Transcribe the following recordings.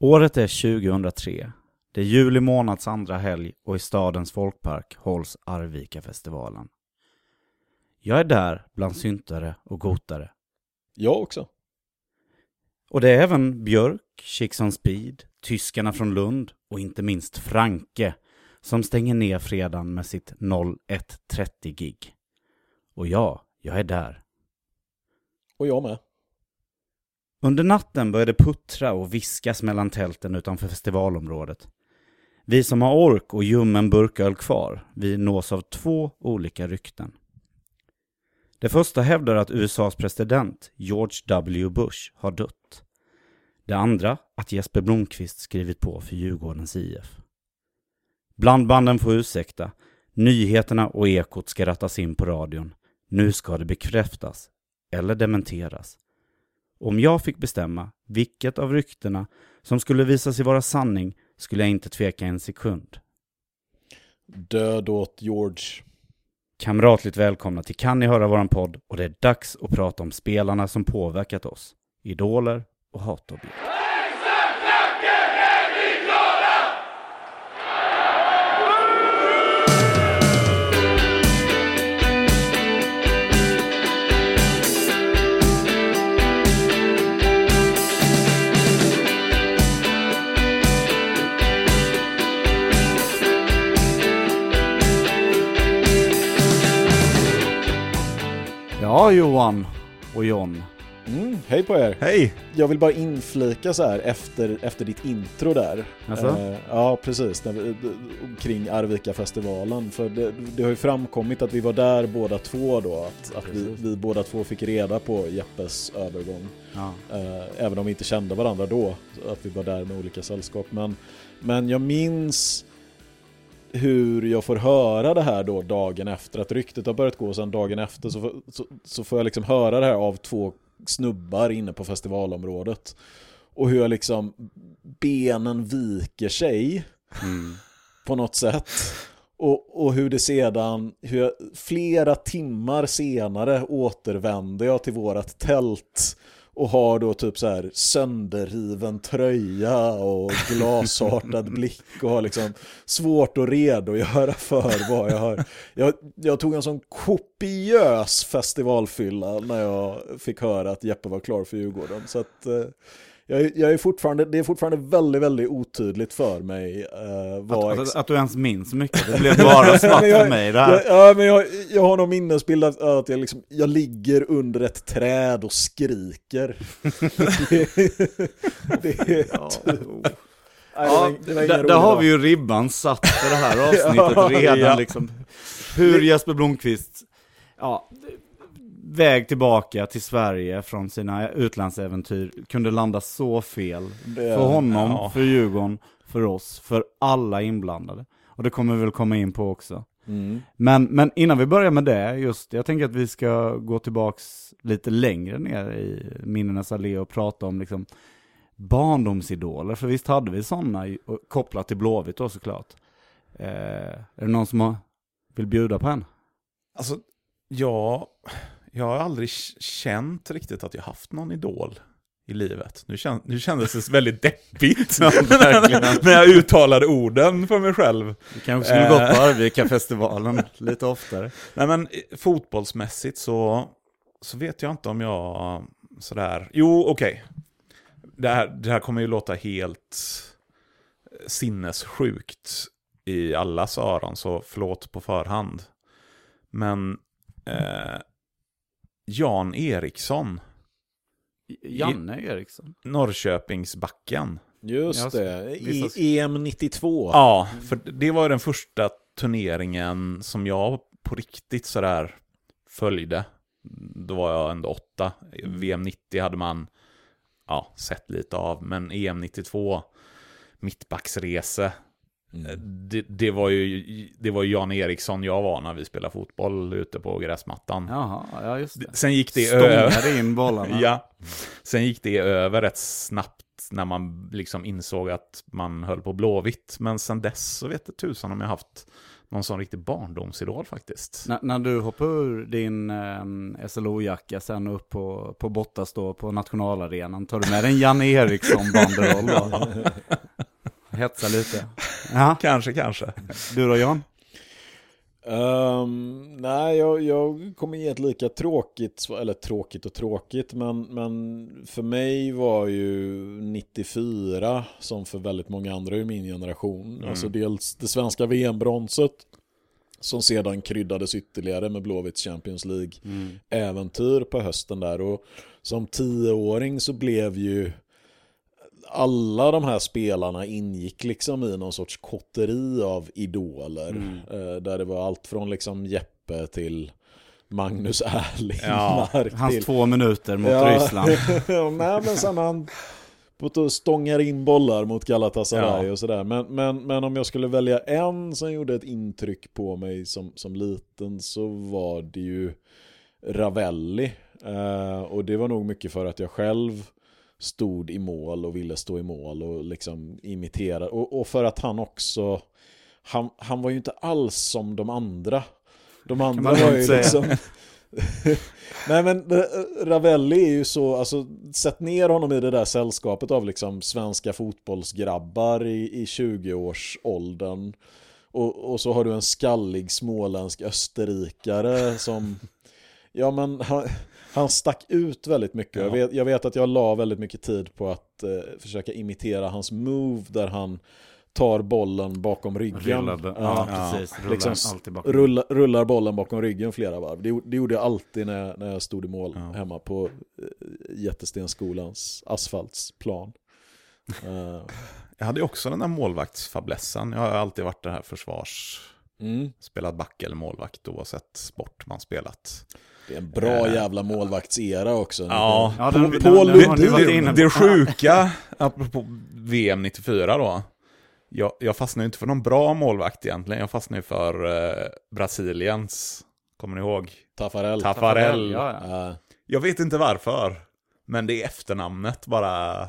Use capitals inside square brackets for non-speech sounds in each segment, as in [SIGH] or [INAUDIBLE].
Året är 2003. Det är juli månads andra helg och i stadens folkpark hålls Arvika-festivalen. Jag är där bland syntare och gotare. Jag också. Och det är även Björk, Chicks on Speed, tyskarna från Lund och inte minst Franke som stänger ner fredagen med sitt 01.30-gig. Och ja, jag är där. Och jag med. Under natten började puttra och viskas mellan tälten utanför festivalområdet. Vi som har ork och ljummen burköl kvar, vi nås av två olika rykten. Det första hävdar att USAs president, George W. Bush, har dött. Det andra, att Jesper Blomqvist skrivit på för Djurgårdens IF. Blandbanden får ursäkta. Nyheterna och ekot ska rattas in på radion. Nu ska det bekräftas. Eller dementeras. Om jag fick bestämma vilket av ryktena som skulle visa sig vara sanning skulle jag inte tveka en sekund. Död åt George. Kamratligt välkomna till Kan ni höra våran podd och det är dags att prata om spelarna som påverkat oss. Idoler och hatobjekt. Ja, Johan och John. Mm, hej på er. Hej! Jag vill bara inflika så här efter, efter ditt intro där. Alltså? Eh, ja, precis. När vi, kring Arvika-festivalen. För det, det har ju framkommit att vi var där båda två då. Att, att vi, vi båda två fick reda på Jeppes övergång. Ja. Eh, även om vi inte kände varandra då. Att vi var där med olika sällskap. Men, men jag minns hur jag får höra det här då dagen efter. Att ryktet har börjat gå sen dagen efter så, så, så får jag liksom höra det här av två snubbar inne på festivalområdet. Och hur jag liksom benen viker sig Mm. på något sätt. Och, och hur det sedan, hur jag, flera timmar senare återvänder jag till vårat tält och har då typ så här sönderriven tröja och glasartad [LAUGHS] blick och har liksom svårt att redogöra för vad jag har. Jag, jag tog en sån kopiös festivalfylla när jag fick höra att Jeppe var klar för Djurgården. Så att eh, jag, är- jag är fortfarande, det är fortfarande väldigt, väldigt otydligt för mig eh, vad Att, att, att du ens minns mycket. Det blev bara [LAUGHS] svart jag- för mig det här. jag, ja, men jag, jag har någon minnesbild att, att jag, liksom, jag ligger under ett träd och skriker. [LAUGHS] det, är typ... Ja, där, där har vi ju ribban satt för det här [LAUGHS] avsnittet Ja, redan ja. liksom. Hur Jesper Blomqvist, ja, väg tillbaka till Sverige från sina utlandsäventyr kunde landa så fel. Det- För honom, ja. för Djurgården, för oss, för alla inblandade. Och det kommer vi väl komma in på också. Mm. Men, men innan vi börjar med det, just, jag tänker att vi ska gå tillbaks lite längre ner i minnenas allé och prata om liksom barndomsidoler, för visst hade vi sådana kopplat till Blåvitt då såklart. Eh, är det någon som har, vill bjuda på en? Alltså, jag, jag har aldrig känt riktigt att jag haft någon idol i livet. Nu, kän, nu kändes det väldigt deppigt [LAUGHS] [LAUGHS] när jag uttalade orden för mig själv. Vi kanske skulle Eh. gått på Arvika-festivalen [LAUGHS] lite oftare. Nej men eh, fotbollsmässigt så, så vet jag inte om jag sådär... Jo, okej. Det, här, det här kommer ju låta helt eh, sinnessjukt i allas öron, så förlåt på förhand. Men eh, Jan Eriksson, Janne Eriksson. Norrköpingsbacken. Just det, I, EM 92. Ja, för det var den första turneringen som jag på riktigt sådär följde. Då var jag ändå åtta. VM 90 hade man ja, sett lite av, men EM 92, mittbacksrese. Mm. Det, det var ju det var ju Jan Eriksson jag var när vi spelade fotboll ute på gräsmattan. Jaha, ja just det. Sen gick det över. Stångade in bollarna. [LAUGHS] Ja. Sen gick det över rätt snabbt när man liksom insåg att man höll på blåvitt. Men sen dess så vet det tusan om jag haft någon sån riktig barndomsidol faktiskt. N när du hoppar ur din eh, SLO-jacka sen upp på, på Bottas då på nationalarenan, tar du med en Janne Eriksson-banderoll då? [LAUGHS] Hetsa lite. Ja. Kanske, kanske. Du då Jan? Um, nej, jag, jag kommer ge ett lika tråkigt, eller tråkigt och tråkigt, men, men för mig var ju 94, som för väldigt många andra i min generation, mm. alltså dels det svenska VM-bronset, som sedan kryddades ytterligare med Blåvitts Champions League-äventyr mm. på hösten där. Och som tioåring så blev ju alla de här spelarna ingick liksom i någon sorts kotteri av idoler. Mm. Eh, där det var allt från liksom Jeppe till Magnus Erlingmark. Ja, hans till... två minuter mot ja. Ryssland. [LAUGHS] Nej, men sen han på stångar in bollar mot Galatasaray ja. och sådär. Men, men, men om jag skulle välja en som gjorde ett intryck på mig som, som liten så var det ju Ravelli. Uh, och det var nog mycket för att jag själv stod i mål och ville stå i mål och liksom imitera. Och, och för att han också, han, han var ju inte alls som de andra. De andra var ju liksom... [LAUGHS] Nej men eh, Ravelli är ju så, alltså sätt ner honom i det där sällskapet av liksom svenska fotbollsgrabbar i, i 20-årsåldern. Och, och så har du en skallig småländsk österrikare som, [LAUGHS] ja men han, han stack ut väldigt mycket. Ja. Jag, vet, jag, vet, att jag la väldigt mycket tid på att eh, försöka imitera hans move där han tar bollen bakom ryggen. Rullade. Ja, ja, precis. Rullar, liksom bakom. Rullar, rullar, bollen bakom ryggen flera varv. Det, det gjorde jag alltid när, jag, när jag stod i mål ja. hemma på eh, Jättestenskolans asfaltsplan. uh. Jag hade också den där målvaktsfablessen. Jag har alltid varit det här försvars... Mm. Spelat back eller målvakt oavsett sport man spelat. Det är en bra jävla målvaktsera också. Ja, ja den, Paul den, den, det, det, det sjuka, apropå VM 94 då. Jag, jag fastnade inte för någon bra målvakt egentligen. Jag fastnade för eh, Brasiliens, kommer ni ihåg? Tafarel. Tafarel. Ja, ja. Jag vet inte varför. Men det är efternamnet bara.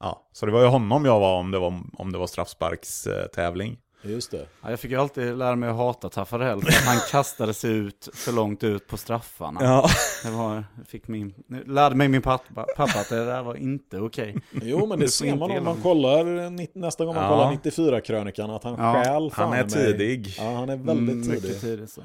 Ja, så det var ju honom jag var om det var, om det var straffsparkstävling. Just det. Ja, jag fick ju alltid lära mig att hata Taffarel för han [LAUGHS] kastade sig ut för långt ut på straffarna. Ja. Det var, fick min, lärde mig min pappa, pappa att det där var inte okej. Okay. Jo men det ser man om man kollar nästa gång man ja. kollar 94-krönikan att han ja. stjäl Han är tidig. Ja han är väldigt mm, tidig. tidig så.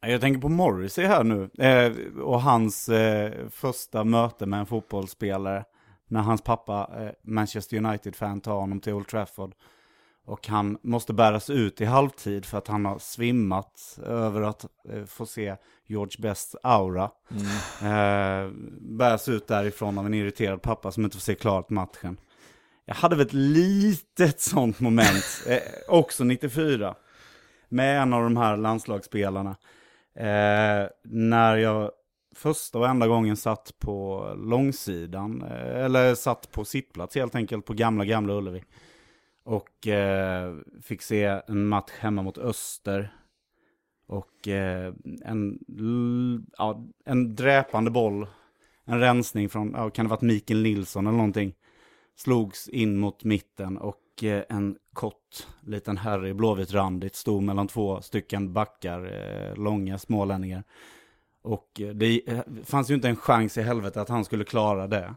Jag tänker på Morrissey här nu eh, och hans eh, första möte med en fotbollsspelare. När hans pappa, eh, Manchester United-fan, tar honom till Old Trafford. Och han måste bäras ut i halvtid för att han har svimmat över att eh, få se George Bests aura. Mm. Eh, bäras ut därifrån av en irriterad pappa som inte får se klart matchen. Jag hade väl ett litet sånt moment, [LAUGHS] eh, också 94. Med en av de här landslagsspelarna. Eh, när jag första och enda gången satt på långsidan, eh, eller satt på sittplats helt enkelt på gamla, gamla Ullevi. Och eh, fick se en match hemma mot Öster. Och eh, en, ja, en dräpande boll, en rensning från, ja, kan det varit Mikael Nilsson eller någonting, slogs in mot mitten och eh, en kort liten herre i blåvitt randigt stod mellan två stycken backar, eh, långa smålänningar. Och eh, det eh, fanns ju inte en chans i helvete att han skulle klara det,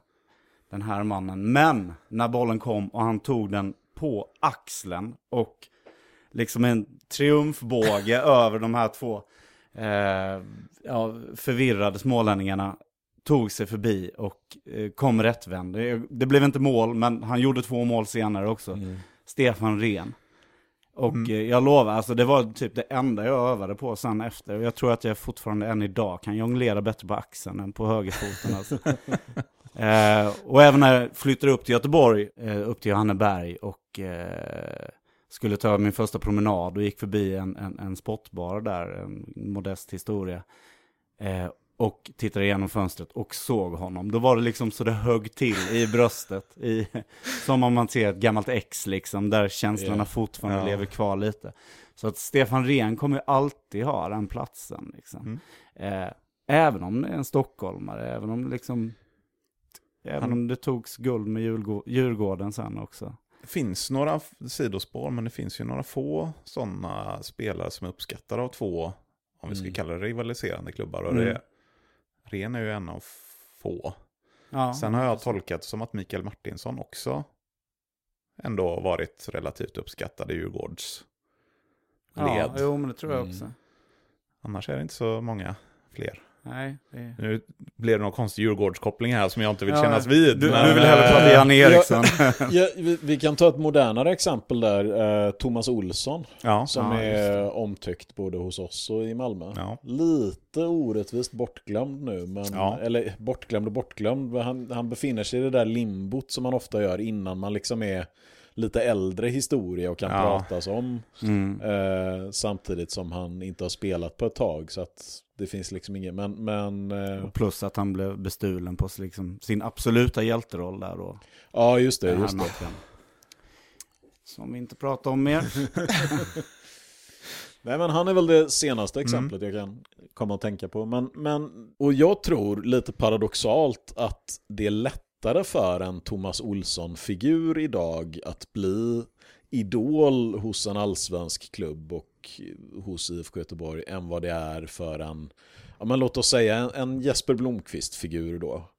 den här mannen. Men när bollen kom och han tog den på axeln och liksom en triumfbåge [LAUGHS] över de här två eh, ja, förvirrade smålänningarna tog sig förbi och eh, kom rättvänd. Det, det, blev inte mål, men han gjorde två mål senare också. Mm. Stefan Ren. Och mm. eh, jag lovar, alltså det var typ det enda jag övade på sen efter. Och jag tror att jag fortfarande än idag kan jonglera bättre på axeln än på högerfoten. Alltså. [LAUGHS] Eh, och även när jag flyttade upp till Göteborg, eh, upp till Johanneberg och eh, skulle ta min första promenad och gick förbi en, en, en sportbar där, en modest historia. Och tittade igenom fönstret och såg honom. Då var det liksom så det högg till i bröstet. I, som om man ser ett gammalt ex liksom, där känslorna yeah. fortfarande ja. lever kvar lite. Så att Stefan Rehn kommer ju alltid ha den platsen. Liksom. Mm. Eh, även om det är en stockholmare, även om liksom Även Han- om det togs guld med Djurgå- Djurgården sen också. Det finns några sidospår, men det finns ju några få sådana spelare som är uppskattade av två, om vi ska Mm. kalla det rivaliserande klubbar. Och Mm. det, Ren är ju en av få. Ja, Sen har jag tolkat som att Mikael Martinsson också ändå varit relativt uppskattad i Djurgårds led. Ja, jo men det tror jag Mm. också. Annars är det inte så många fler. Nej, det... Nu blev det någon konstig Djurgårdskoppling här som jag inte vill Ja, kännas vid. Du, men- du vill hellre prata Janne Eriksson. [LAUGHS] Ja, vi, vi kan ta ett modernare exempel där. Eh, Thomas Olsson. Ja, Som är omtyckt både hos oss och i Malmö. ja. Lite orättvist bortglömd nu. Men, Ja. Eller bortglömd och bortglömd. Han, han befinner sig i det där limbot som man ofta gör innan man liksom är lite äldre historia och kan Ja. pratas om. Mm. Eh, samtidigt som han inte har spelat på ett tag. Så att det finns liksom ingen... Men, men eh, plus att han blev bestulen på liksom sin absoluta hjälteroll där då. ja, just det. Just det. Som vi inte pratar om mer. [LAUGHS] Nej men han är väl det senaste Mm. exemplet jag kan komma att tänka på. Men, men, och jag tror lite paradoxalt att det är lättare för en Thomas Olsson-figur idag att bli idol hos en allsvensk klubb och hos IFK Göteborg än vad det är för en, ja men låt oss säga en, en Jesper Blomqvist-figur då.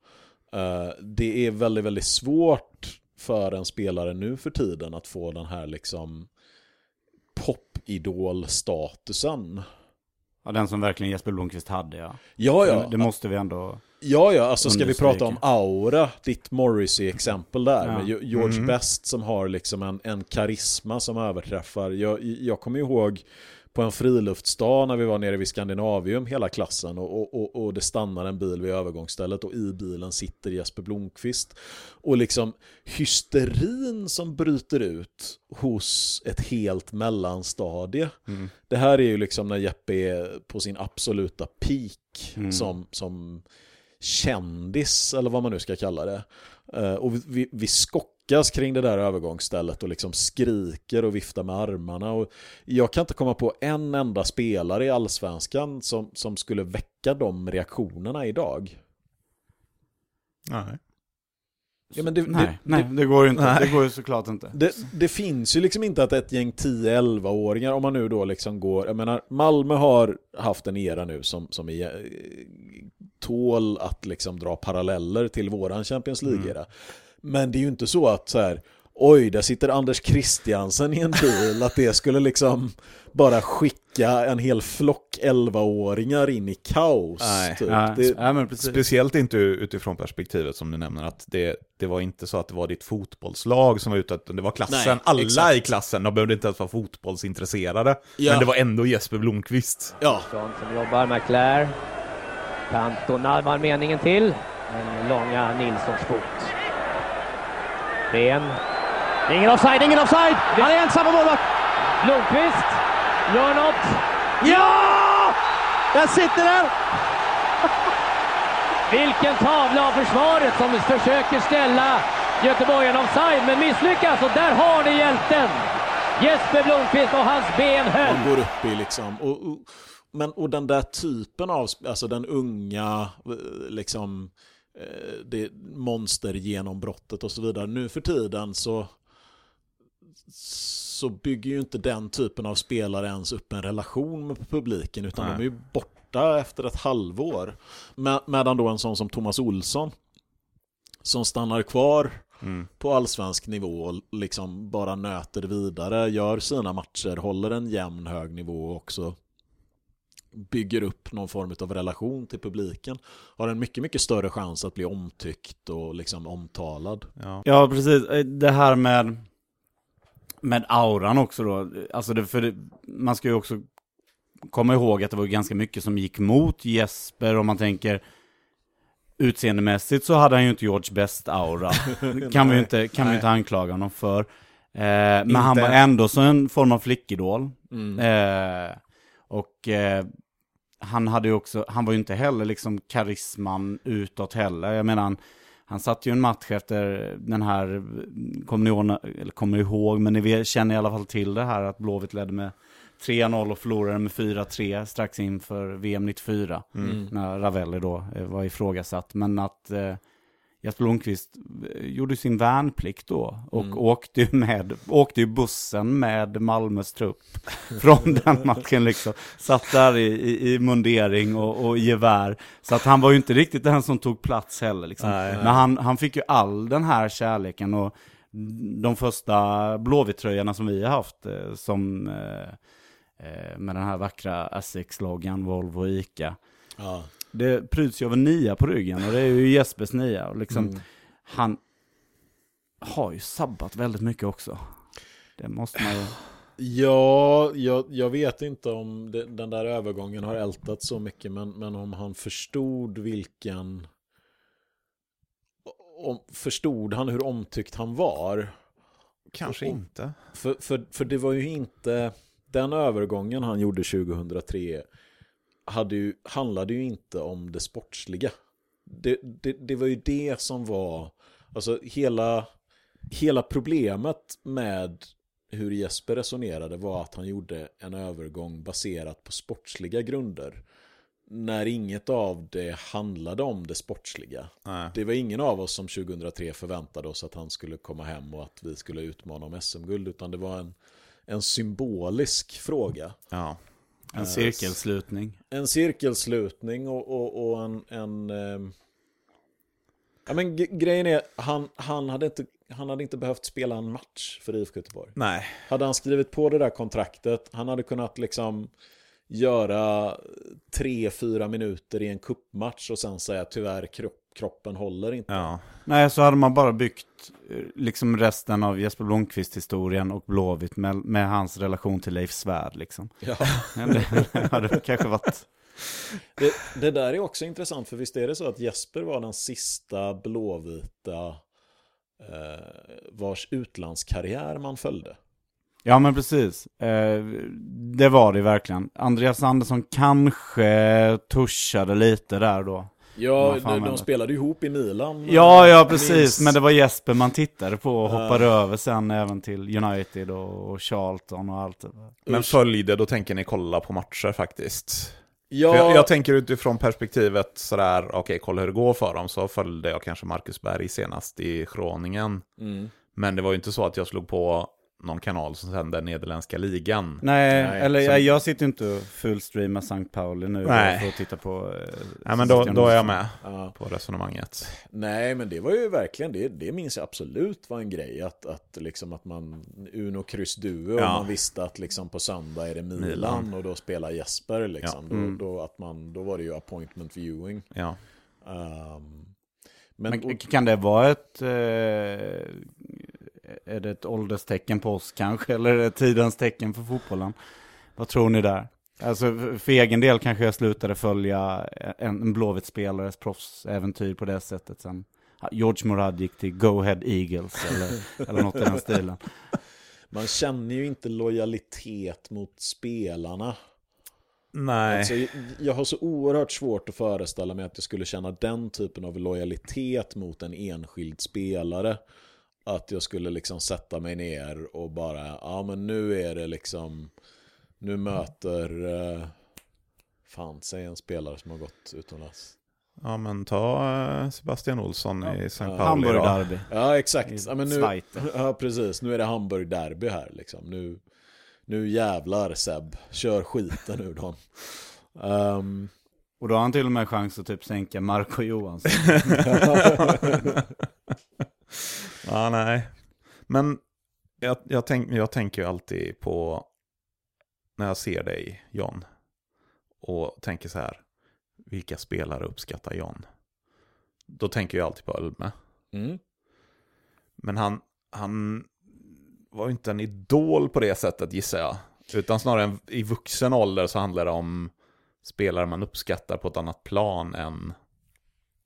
Eh, det är väldigt, väldigt svårt för en spelare nu för tiden att få den här liksom popidol-statusen. Ja, den som verkligen Jesper Blomqvist hade ja. Ja, ja. Det, det måste vi ändå... Ja, ja, alltså ska vi prata om aura, ditt Morrissey-exempel där, Ja. med George Mm. Best som har liksom en, en karisma som överträffar. Jag, jag kommer ihåg på en friluftsdag när vi var nere vid Skandinavium, hela klassen, och, och, och, det stannar en bil vid övergångsstället och i bilen sitter Jesper Blomqvist. Och liksom hysterin som bryter ut hos ett helt mellanstadie. Mm. Det här är ju liksom när Jeppe är på sin absoluta peak Mm. som, som kändis, eller vad man nu ska kalla det. Eh, och vi, vi, vi skockas kring det där övergångsstället och liksom skriker och viftar med armarna. Och jag kan inte komma på en enda spelare i allsvenskan som, som skulle väcka de reaktionerna idag. Nej. Ja, men det, nej, det, nej, det går ju inte. Nej. Det går ju såklart inte. Det, det finns ju liksom inte att ett gäng 10-11-åringar, om man nu då liksom går, jag menar Malmö har haft en era nu som, som är, eh, tål att liksom dra paralleller till våran Champions League-era. Men det är ju inte så att så här, oj, där sitter Anders Christiansen i en bil, att det skulle liksom bara skicka en hel flock 11-åringar in i kaos. Nej. typ. Ja, det, men precis. Speciellt inte utifrån perspektivet som du nämner att det, det var inte så att det var ditt fotbollslag som var ute, utan det var klassen. Nej, Alla exakt. i klassen, de behövde inte ens vara fotbollsintresserade. Ja. Men det var ändå Jesper Blomqvist. ja, som jobbar med Claire. Cantona var meningen till. Den långa Nilssons fot. Ren. Ingen offside, ingen offside! Han är ensam på målvakt! Blomqvist gör något. Ja! Där sitter den! Vilken tavla av försvaret som försöker ställa Göteborgarna offside, men misslyckas. Och där har ni hjälten! Jesper Blomqvist och hans ben höll. man går upp i liksom. Och, och, men, och den där typen av, alltså den unga, eh, liksom, det monstergenombrottet och så vidare. Nu för tiden så, så bygger ju inte den typen av spelare ens upp en relation med publiken, utan Nej. de är ju borta efter ett halvår. Med, medan då en sån som Thomas Olsson, som stannar kvar Mm. på allsvensk nivå och liksom bara nöter vidare, gör sina matcher, håller en jämn hög nivå också bygger upp någon form av relation till publiken. Har en mycket, mycket större chans att bli omtyckt och liksom omtalad. Ja. Ja, precis. Eh, Det här med, med auran också då. Alltså det, för det, man ska ju också komma ihåg att det var ganska mycket som gick mot Jesper om man tänker utseendemässigt så hade han ju inte George Best-aura. [LAUGHS] kan vi ju inte, kan vi inte anklaga honom för. Eh, men Inte han var än. ändå så en form av flickidol. Mm. Eh, och eh, han hade ju också, han var ju inte heller liksom karisman utåt heller. Jag menar, han, han satt ju en match efter den här, kommer ni ihåg, eller kommer ni ihåg, men ni känner i alla fall till det här att Blåvitt ledde med 3-0 och förlorade med 4-3 strax inför VM 94. Mm. När Ravelli då eh, var ifrågasatt. Men att eh, Jesper Blomqvist eh, gjorde sin värnplikt då och Mm. åkte ju med, åkte ju bussen med Malmös trupp [LAUGHS] från den matchen liksom. Satt där i, i, i mundering och, och gevär. Så att han var ju inte riktigt den som tog plats heller liksom. Nej. Men han, han fick ju all den här kärleken och de första Blåvitt-tröjorna som vi har haft eh, som eh, med den här vackra Essex-loggan, Volvo och Ica. Ja. Det pryds ju av en nia på ryggen och det är ju Jespers nia. Och liksom, Mm. Han har ju sabbat väldigt mycket också. Det måste man ju... Ja, jag, jag vet inte om det, den där övergången har ältat så mycket, men, men om han förstod vilken... Om, förstod han hur omtyckt han var? Kanske Och- inte. För, för, för det var ju inte... Den övergången han gjorde 2003 hade ju, handlade ju inte om det sportsliga. Det, det, det var ju det som var... Alltså hela, hela problemet med hur Jesper resonerade var att han gjorde en övergång baserat på sportsliga grunder. När inget av det handlade om det sportsliga. Nej. Det var ingen av oss som 2003 förväntade oss att han skulle komma hem och att vi skulle utmana om SM-guld. Utan det var en, en symbolisk fråga. Ja. En cirkelslutning. En cirkelslutning och, och, och en... en ehm, Ja, men grejen är, han, han, hade inte, han hade inte behövt spela en match för IFK Göteborg. Nej. Hade han skrivit på det där kontraktet, han hade kunnat liksom göra tre, fyra minuter i en kuppmatch och sen säga tyvärr kropp, kroppen håller inte. Ja. Nej, så hade man bara byggt eh, liksom resten av Jesper Blomqvist-historien och Blåvitt med, med hans relation till Leif Svärd liksom. Ja. [LAUGHS] Det hade kanske varit... Det, det där är också intressant, för visst är det så att Jesper var den sista blåvita eh, vars utlandskarriär man följde? Ja men precis. Eh, det var det verkligen. Andreas Andersson kanske tuschade lite där då. Ja, de, de spelade ihop i Milan. Ja, ja Jag precis. Men det var Jesper man tittade på och Ja. hoppade över sen även till United och, Charlton och allt. Men Usch. följde, då tänker ni kolla på matcher faktiskt. Ja, Jag, jag tänker utifrån perspektivet sådär, okej, kolla hur det går för dem, så följde jag kanske Marcus Berg senast i Groningen. mm. Men det var ju inte så att jag slog på någon kanal som sände nederländska ligan. Nej, Nej, eller som- jag, sitter inte och fullstreamar St. Pauli nu Nej. för att titta på... Eh, Nej, men då, då är jag med ja. på resonemanget. Nej, men det var ju verkligen, det, det minns jag absolut var en grej. Att, att, liksom att man, Uno kryss duo, och Ja. man visste att liksom på söndag är det Milan, Milan. och då spelar Jesper. Liksom. Ja. Mm. Då, då, att man, då var det ju appointment viewing. Ja. Ehm, men, Men och, kan det vara ett... Eh, är det ett ålderstecken på oss kanske? [LAUGHS] Eller är det tidens tecken för fotbollen? Vad tror ni där? Alltså för- egen del kanske jag slutade följa en, en blåvitt spelares proffsäventyr på det sättet sen. George Morad gick till Go Ahead Eagles [LAUGHS] eller, eller något i den stilen. man känner ju inte lojalitet mot spelarna. Nej. Alltså, jag- jag har så oerhört svårt att föreställa mig att jag skulle känna den typen av lojalitet mot en enskild spelare. Att jag skulle liksom sätta mig ner och bara, ja men nu är det liksom, nu möter, eh, fan säg en spelare som har gått utomlands. Ja, men ta eh, Sebastian Olsson i St. Ja. Pauli. Hamburg-derby. Ja I exakt, ja, men nu, [LAUGHS] ja precis, nu är det Hamburg-derby här liksom. Nu, nu jävlar Seb, kör skiten ur dem. Ehm, Och då har han till och med chans att typ sänka Marco Johansson. [LAUGHS] [LAUGHS] Ja, nej. Men jag, jag, tänk, jag tänker ju alltid på när jag ser dig, John. Och tänker så här, vilka spelare uppskattar John? Då tänker jag alltid på Ölme. mm. Men han, han var inte en idol på det sättet gissar jag. Utan snarare i vuxen ålder så handlar det om spelare man uppskattar på ett annat plan än...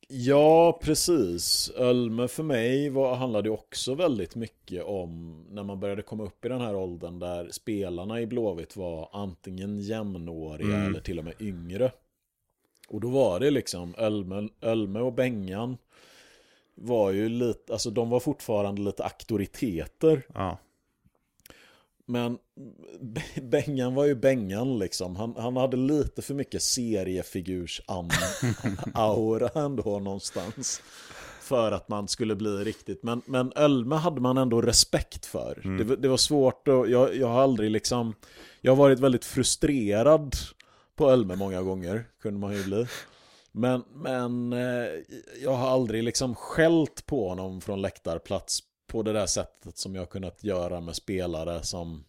Ja, precis. Ölme för mig var, handlade också väldigt mycket om när man började komma upp i den här åldern där spelarna i Blåvitt var antingen jämnåriga Mm. eller till och med yngre. Och då var det liksom Ölme, Ölme och Bengan var ju lite, alltså de var fortfarande lite auktoriteter. Ja, Men [LAUGHS] Bengan var ju Bengan liksom. Han, han hade lite för mycket seriefigurs aura [LAUGHS] ändå någonstans. för att man skulle bli riktigt. Men, men Ölme hade man ändå respekt för. Mm. Det, var- det var svårt och jag, jag har aldrig liksom... Jag har varit väldigt frustrerad på Ölme många gånger, kunde man ju bli. Men, men eh, jag har aldrig liksom skällt på honom från läktarplats på det där sättet som jag har kunnat göra med spelare som,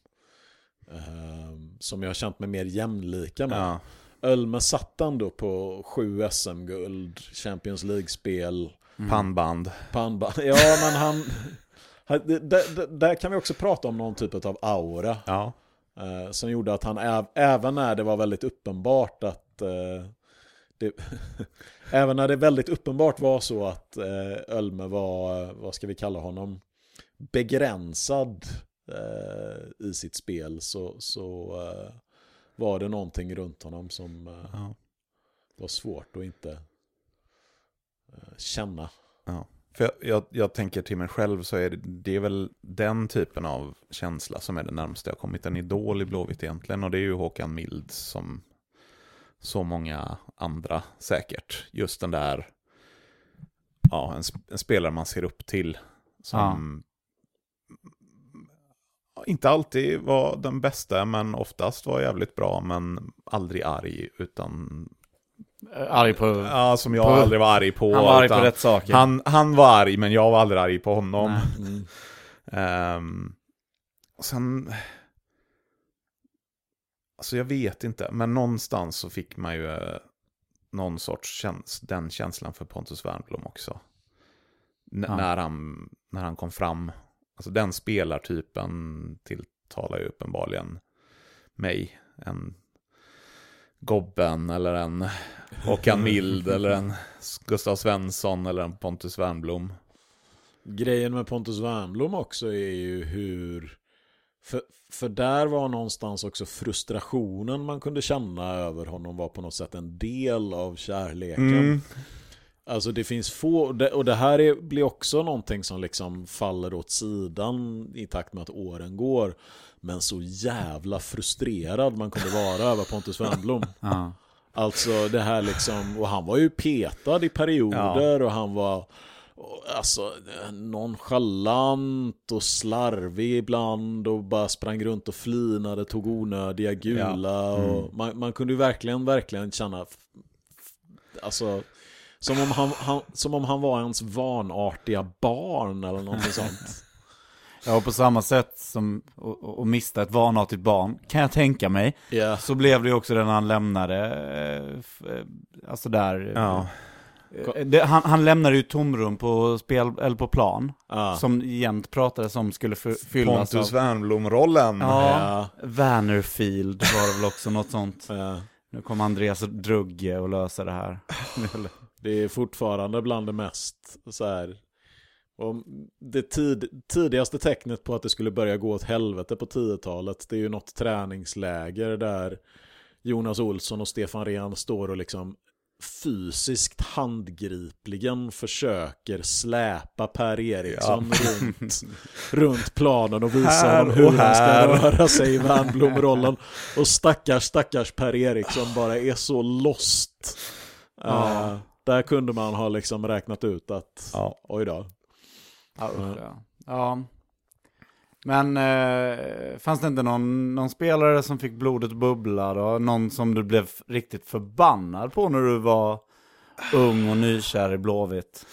eh, som jag har känt mig mer jämlika med. Ja. Ölme satt ändå på sju SM-guld, Champions League-spel, Pannband. pannband. Ja, men han... [LAUGHS] det- Där kan vi också prata om någon typ av aura. Ja. Eh, som gjorde att han, äv- även när det var väldigt uppenbart att... Eh, det, [LAUGHS] även när det väldigt uppenbart var så att eh, Ölme var, vad ska vi kalla honom, begränsad eh, i sitt spel så, så eh, var det någonting runt honom som eh, Ja. var svårt att inte eh, känna. Ja. För jag, jag, jag tänker till mig själv så är det, det är väl den typen av känsla som är det närmaste jag kommit en idol i Blåvitt egentligen. Och det är ju Håkan Mild som så många andra säkert. Just den där, ja, en, en spelare man ser upp till. Som inte alltid var den bästa, men oftast var jävligt bra, men aldrig arg, utan Arg på... Ja, som jag På- aldrig var arg på. han var arg på rätt saker. Han, han var arg, men jag var aldrig arg på honom. Mm. Och sen... Alltså jag vet inte, men någonstans så fick man ju eh, någon sorts käns den känslan för Pontus Wernbloom också. N- Ja. när, han, när han kom fram. Alltså den spelartypen tilltalar ju uppenbarligen mig. En Gobben eller en Håkan Mild [LAUGHS] eller en Gustav Svensson eller en Pontus Wernbloom. Grejen med Pontus Wernbloom också är ju hur... För, för där var någonstans också frustrationen man kunde känna över honom var på något sätt en del av kärleken. Mm. Alltså det finns få, och det, och det här är, blir också någonting som liksom faller åt sidan i takt med att åren går. Men så jävla frustrerad man kunde vara över Pontus Wernbloom. [LAUGHS] Ja. Alltså det här liksom, och han var ju petad i perioder och han var alltså nonchalant och slarvig ibland och bara sprang runt och flinade, tog onödiga gula och man, man kunde ju verkligen, verkligen känna alltså som om han, han, som om han var ens vanartiga barn eller någonting sånt. [LAUGHS] Ja, och på samma sätt som att- mista ett vanartigt barn, kan jag tänka mig, Ja. så blev det ju också den han lämnade, eh, eh, alltså där. Ja. Eh, Det, han, han lämnade ju tomrum på spel, eller på plan, Ja. som jämt pratades om skulle fyllas Pontus av... Wernbloom-rollen. Ja, Wernerfield var det väl också något sånt. Ja. Nu kommer Andreas Drugge och lösa det här. [LAUGHS] Det är fortfarande bland det mest så här. Det tid, tidigaste tecknet på att det skulle börja gå åt helvete på 10-talet det är ju något träningsläger där Jonas Olsson och Stefan Rehn står och liksom fysiskt handgripligen försöker släpa Per Eriksson runt, runt planen och visa Här honom hur han ska röra sig i Wernbloom-rollen. Och stackars, stackars Per Eriksson bara är så lost. Ja. Eh, där kunde man ha liksom räknat ut att, Ja. oj då. Ja, usch, ja. ja. Men eh, fanns det inte någon, någon spelare som fick blodet bubbla då? Någon som du blev riktigt förbannad på när du var ung och nykär i Blåvitt?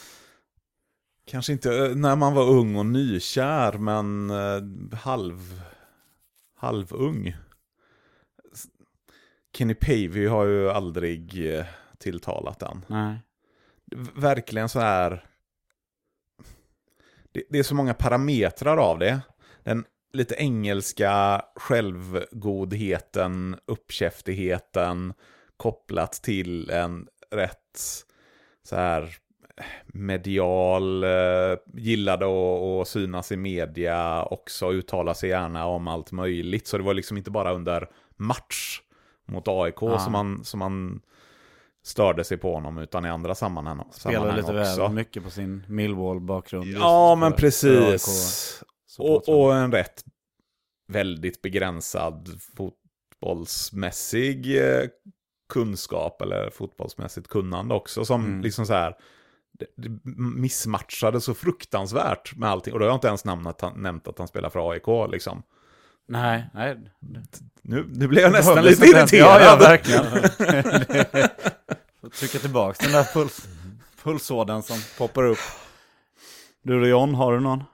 Kanske inte eh, när man var ung och nykär, men eh, halv, halvung. Kenny Pavey har ju aldrig eh, tilltalat den. Nej. Verkligen så här... Det, det är så många parametrar av det. Den lite engelska självgodheten, uppkäftigheten kopplat till en rätt så här medial, eh, gillade att synas i media, också uttala sig gärna om allt möjligt. Så det var liksom inte bara under match mot AIK Ja. som, man, som man störde sig på honom, utan i andra sammanhang, Spelade sammanhang lite också. väl mycket på sin Millwall-bakgrund. Ja, men precis. Och, och en rätt väldigt begränsad fotbollsmässig eh, kunskap eller fotbollsmässigt kunnande också som Mm. liksom så här det missmatchade så fruktansvärt med allting. Och då har jag inte ens nämnt att han, nämnt att han spelar för AIK liksom. Nej, nej. Nu, nu blev jag nästan var lite irriterad. Ja, ja, verkligen. [LAUGHS] Får trycka tillbaka den där puls, pulsådern som poppar upp. Du då John, har du någon?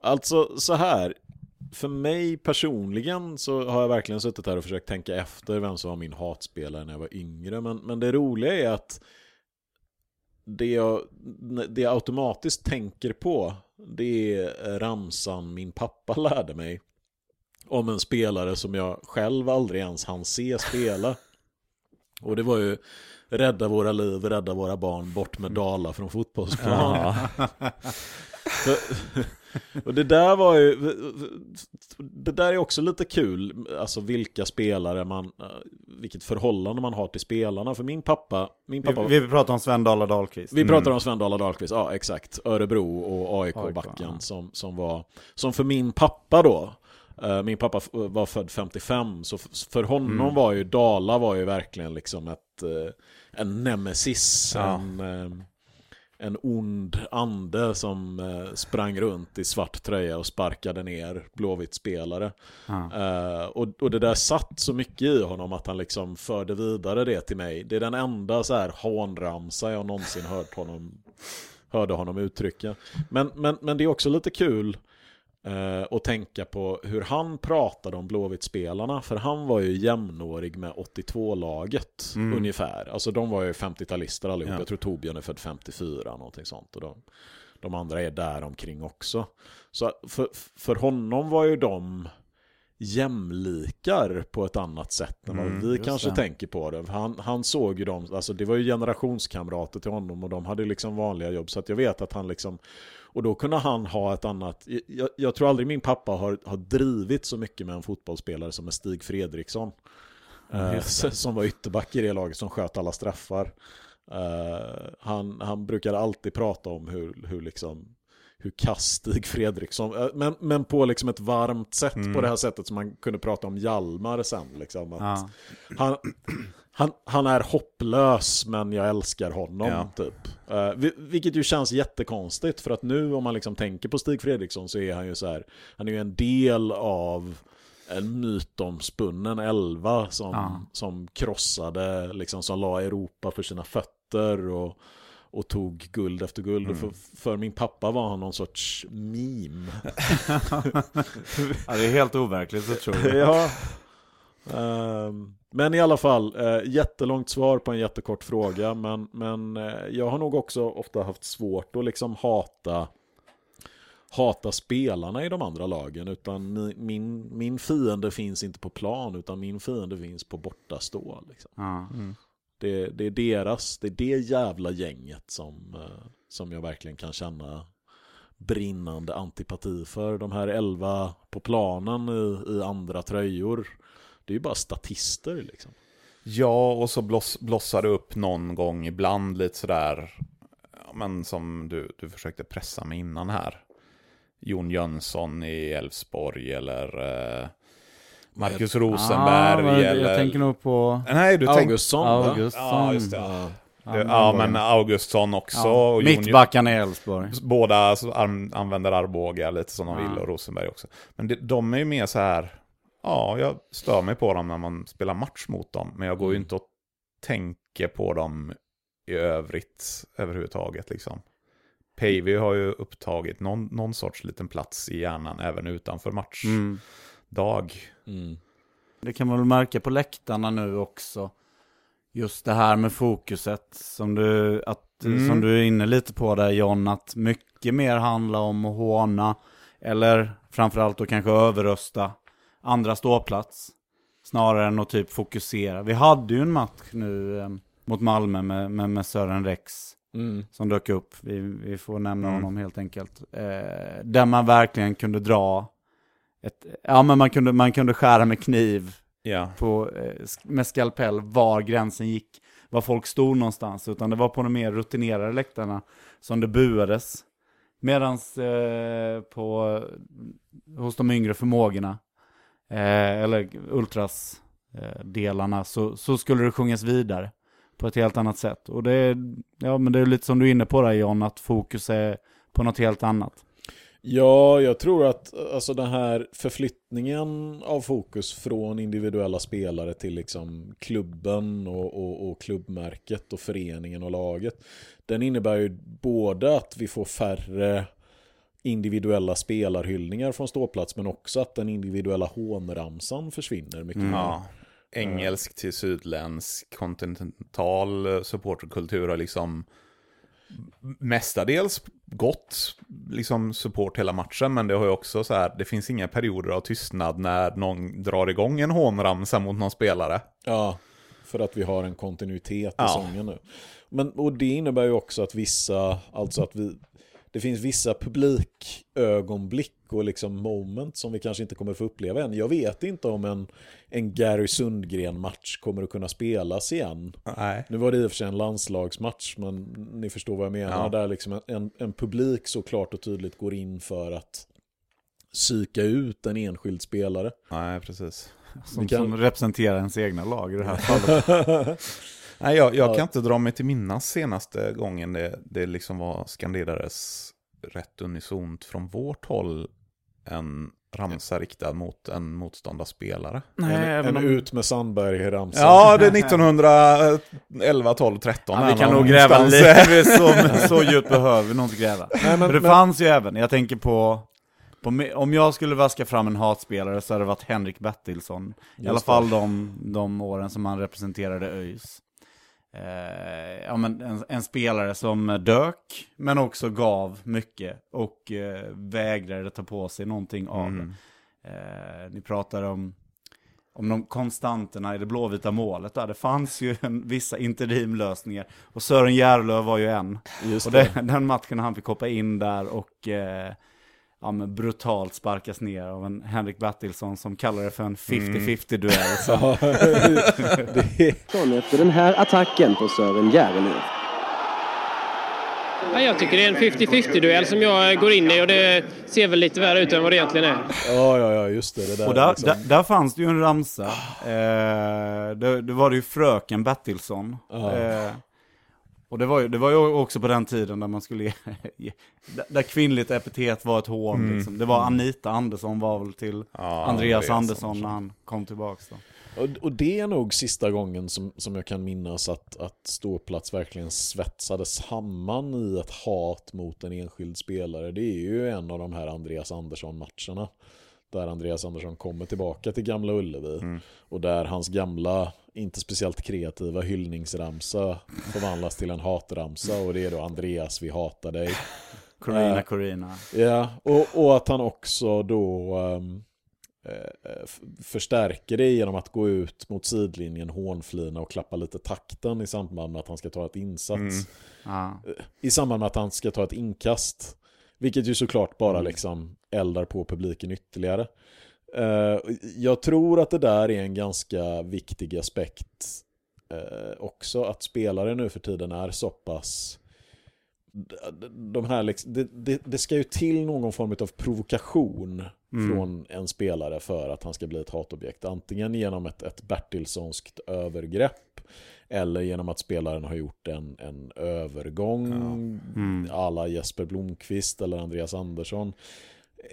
Alltså så här, för mig personligen så har jag verkligen suttit här och försökt tänka efter vem som var min hatspelare när jag var yngre. Men, men det roliga är att det jag, det jag automatiskt tänker på det är ramsan min pappa lärde mig om en spelare som jag själv aldrig ens hann se spela. Och det var ju Rädda våra liv, rädda våra barn, bort med Dala från fotbollsplan. För- [LAUGHS] och det där var ju Det där är också lite kul Alltså vilka spelare man Vilket förhållande man har till spelarna För min pappa Min pappa Vi, vi pratar om Sven Dala Dahlqvist. vi pratar om Sven Dala Dahlqvist, ja exakt. Örebro och AIK, AIK-backen ja. som, som var, som för min pappa då, min pappa var född 55, så för honom Mm. var ju Dala var ju verkligen liksom ett, eh, en nemesis, Ja. en, eh, en ond ande som eh, sprang runt i svart tröja och sparkade ner Blåvitt-spelare. Ja. Eh, och, och det där satt så mycket i honom att han liksom förde vidare det till mig. Det är den enda så här hånramsa jag någonsin hört honom, hörde honom uttrycka. Men, men, men det är också lite kul eh, att tänka på hur han pratade om Blåvitt-spelarna. För han var ju jämnårig med 82-laget Mm. ungefär. Alltså de var ju 50-talister allihop. Ja. Jag tror Torbjörn är född 54, någonting sånt. Och de, de andra är där omkring också. Så för, för honom var ju de jämlikar på ett annat sätt än vad Mm, vi kanske det. tänker på det. Han, han såg ju dem, alltså det var ju generationskamrater till honom och de hade liksom vanliga jobb. Så att jag vet att han liksom, och då kunde han ha ett annat, jag, jag tror aldrig min pappa har, har drivit så mycket med en fotbollsspelare som med Stig Fredriksson. Eh, som var ytterback i det laget som sköt alla straffar. Eh, han, han brukade alltid prata om hur, hur liksom hur kass Stig Fredriksson, eh, men, men på liksom ett varmt sätt, Mm. på det här sättet som man kunde prata om Hjalmar sen. Liksom, Ja. han, han, han är hopplös men jag älskar honom, Ja. typ. Vi- vilket ju känns jättekonstigt, för att nu om man liksom tänker på Stig Fredriksson så är han ju så här, han är ju en del av en mytomspunnen elva som, Ja. som krossade, liksom som la Europa för sina fötter och, och tog guld efter guld. Och för, för min pappa var han någon sorts meme. [LAUGHS] ja, det är helt overkligt så tror jag. [LAUGHS] ja. Ehm, men i alla fall, eh, jättelångt svar på en jättekort fråga. Men, men eh, jag har nog också ofta haft svårt att liksom hata hata spelarna i de andra lagen. Utan mi- min, min fiende finns inte på plan, utan min fiende finns på bortastå. Liksom. Ja. Det, det är deras, det är det jävla gänget som, eh, som jag verkligen kan känna brinnande antipati för. De här elva på planen i, i andra tröjor, det är ju bara statister liksom. Ja, och så bloss, blossar det upp någon gång ibland lite sådär, men som du, du försökte pressa mig innan här. Jon Jönsson i Elfsborg eller eh, Marcus Rosenberg. Men eller... Jag tänker nog på Nej, du. Augustsson? Augustsson. Ja, just det. Ja. Ja, ja men Augustsson också. Ja. Mittbackarna i Elfsborg. Båda använder Arboga lite som de Ja. vill och Rosenberg också. Men det, de är ju mer så här, ja, jag stör mig på dem när man spelar match mot dem. Men jag går ju Mm. inte och tänker på dem i övrigt överhuvudtaget liksom. Pavey har ju upptagit någon, någon sorts liten plats i hjärnan även utanför matchdag. Mm. Mm. Det kan man väl märka på läktarna nu också. Just det här med fokuset som du, att, Mm. som du är inne lite på där John, att mycket mer handlar om att håna eller framförallt då kanske överrösta andra ståplats. Snarare än att typ fokusera. Vi hade ju en match nu eh, mot Malmö med, med, med Sören Rex Mm. som dök upp. Vi, vi får nämna Mm. honom helt enkelt. Eh, där man verkligen kunde dra ett, ja men man kunde, man kunde skära med kniv Ja. på, eh, med skalpell var gränsen gick, var folk stod någonstans, utan det var på de mer rutinerade läktarna som det buades. Medans eh, på, hos de yngre förmågorna, eh, eller ultras eh, så, så skulle det sjungas vidare. på ett helt annat sätt. Och det är, ja, men det är lite som du är inne på där John, att fokus är på något helt annat. Ja, jag tror att alltså den här förflyttningen av fokus från individuella spelare till liksom klubben och, och, och, klubbmärket och föreningen och laget. Den innebär ju både att vi får färre individuella spelarhyllningar från ståplats men också att den individuella hånramsan försvinner mycket. Mm. Ja. Engelsk till sydländsk kontinental supporterkultur har liksom mestadels gott liksom support hela matchen, men det har ju också så här, det finns inga perioder av tystnad när någon drar igång en hånramsa mot någon spelare. Ja, för att vi har en kontinuitet i ja. sången nu. Men, och det innebär ju också att vissa, alltså att vi, det finns vissa publikögonblick och liksom moment som vi kanske inte kommer få uppleva än. Jag vet inte om en, en Gary Sundgren-match kommer att kunna spelas igen. Nej. Nu var det i och för sig en landslagsmatch, men ni förstår vad jag menar. Ja. Där liksom en, en publik så klart och tydligt går in för att psyka ut en enskild spelare. Nej, precis. Som, kan... som representerar ens egna lag i det här fallet. [LAUGHS] Nej, jag, jag kan inte dra mig till minnas senaste gången det, det liksom var skanderades rätt unisont från vårt håll en ramsa riktad mot en motståndarspelare. Nej, en, en om... ut med Sandberg-ramsa. Ja, det är 1911, 12, 13. Ja, vi kan nog gräva lite, [LAUGHS] så, [LAUGHS] så djupt behöver vi nog inte gräva. Nej, men, För det men... fanns ju även, jag tänker på, på, om jag skulle vaska fram en hatspelare så hade det varit Henrik Bertilsson. I alla fall de, de åren som han representerade ÖIS ja, men en, en, spelare som dök, men också gav mycket och eh, vägrade ta på sig någonting av mm. det. Eh, ni pratar om, om de konstanterna i det blåvita målet. Där. Det fanns ju en, vissa interimlösningar och Sören Järlöv var ju en. Just och det, den matchen han fick hoppa in där och eh, ja, men brutalt sparkas ner av en Henrik Bertilsson som kallar det för en 50-50 duell. Så. Mm. [LAUGHS] Efter den här attacken på Sören Järelöv. Ja, jag tycker det är en 50-50 duell som jag går in i och det ser väl lite värre ut än vad det egentligen är. Ja, ja, ja, just det. det där, och där, liksom. där, där, fanns det ju en ramsa. Eh, det, det var det ju fröken Bertilsson. Eh, och det var, ju, det var ju också på den tiden där man skulle ge, där kvinnligt epitet var ett hån. Mm. Liksom. Det var Anita Andersson var väl till ja, Andreas Andersson när han kom tillbaka. Då. Och, och, det är nog sista gången som, som jag kan minnas att, att ståplats verkligen svetsades samman i ett hat mot en enskild spelare. Det är ju en av de här Andreas Andersson-matcherna. Där Andreas Andersson kommer tillbaka till Gamla Ullevi. Mm. Och där hans gamla inte speciellt kreativa hyllningsramsa förvandlas till en hatramsa och det är då Andreas, vi hatar dig. Corina, uh, Corina. Ja, och, och att han också då um, förstärker det genom att gå ut mot sidlinjen, hånflina och klappa lite takten i samband med att han ska ta ett insats. Mm. Ah. I samband med att han ska ta ett inkast. Vilket ju såklart bara mm. liksom eldar på publiken ytterligare. Eh, jag tror att det där är en ganska viktig aspekt uh, också. Att spelare nu för tiden är så pass... De här liksom, det, det, det, ska ju till någon form av provokation mm. från en spelare för att han ska bli ett hatobjekt. Antingen genom ett, ett Bertilssonskt övergrepp eller genom att spelaren har gjort en, en övergång ja. mm. alla Jesper Blomqvist eller Andreas Andersson.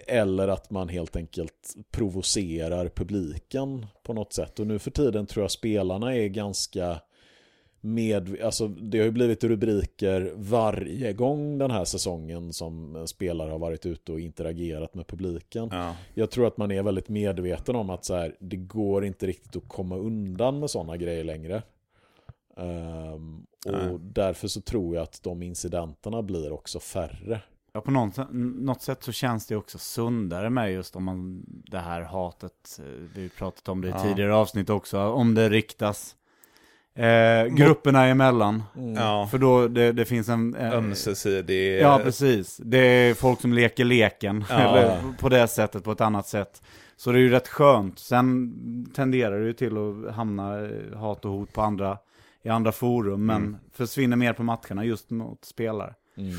Eller att man helt enkelt provocerar publiken på något sätt. Och nu för tiden tror jag spelarna är ganska med, alltså det har ju blivit rubriker varje gång den här säsongen som spelare har varit ute och interagerat med publiken. Ja. Jag tror att man är väldigt medveten om att så här, det går inte riktigt att komma undan med sådana grejer längre. Um, och Nej. därför så tror jag att de incidenterna blir också färre. Ja, på något, något sätt så känns det också sundare med just om man, det här hatet, eh, vi pratat om det i ja. tidigare avsnitt också, om det riktas eh, grupperna emellan. Mm. Ja. För då det, det finns en... Eh, Ömsesidig... Ja, precis. Det är folk som leker leken, ja. eller på det sättet, på ett annat sätt. Så det är ju rätt skönt. Sen tenderar det ju till att hamna hat och hot på andra, i andra forum, men mm. försvinner mer på matcherna just mot spelare. Mm.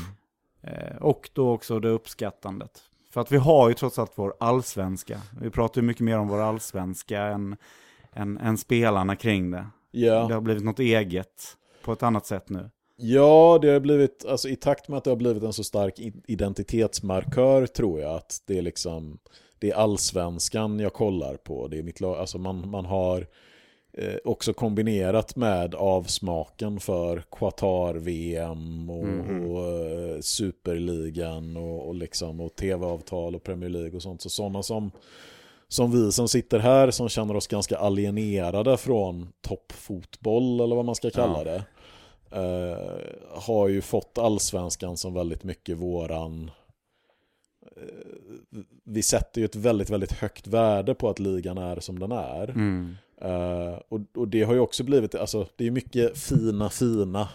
Eh, och då också det uppskattandet. För att vi har ju trots allt vår allsvenska. Vi pratar ju mycket mer om vår allsvenska än, än, än spelarna kring det. Ja. Det har blivit något eget. på ett annat sätt nu. Ja, det har blivit, alltså i takt med att det har blivit en så stark identitetsmarkör tror jag att det är liksom, det är allsvenskan jag kollar på, det är mitt lag, alltså man, man har eh, också kombinerat med avsmaken för Qatar-VM och, och eh, Superligan och, och, liksom, och tv-avtal och Premier League och sånt. Så sådana som, som vi som sitter här som känner oss ganska alienerade från toppfotboll eller vad man ska kalla Ja. det. eh, har ju fått allsvenskan som väldigt mycket våran eh, vi sätter ju ett väldigt, väldigt högt värde på att ligan är som den är. Mm. Eh, och, och det har ju också blivit, alltså det är mycket fina, fina,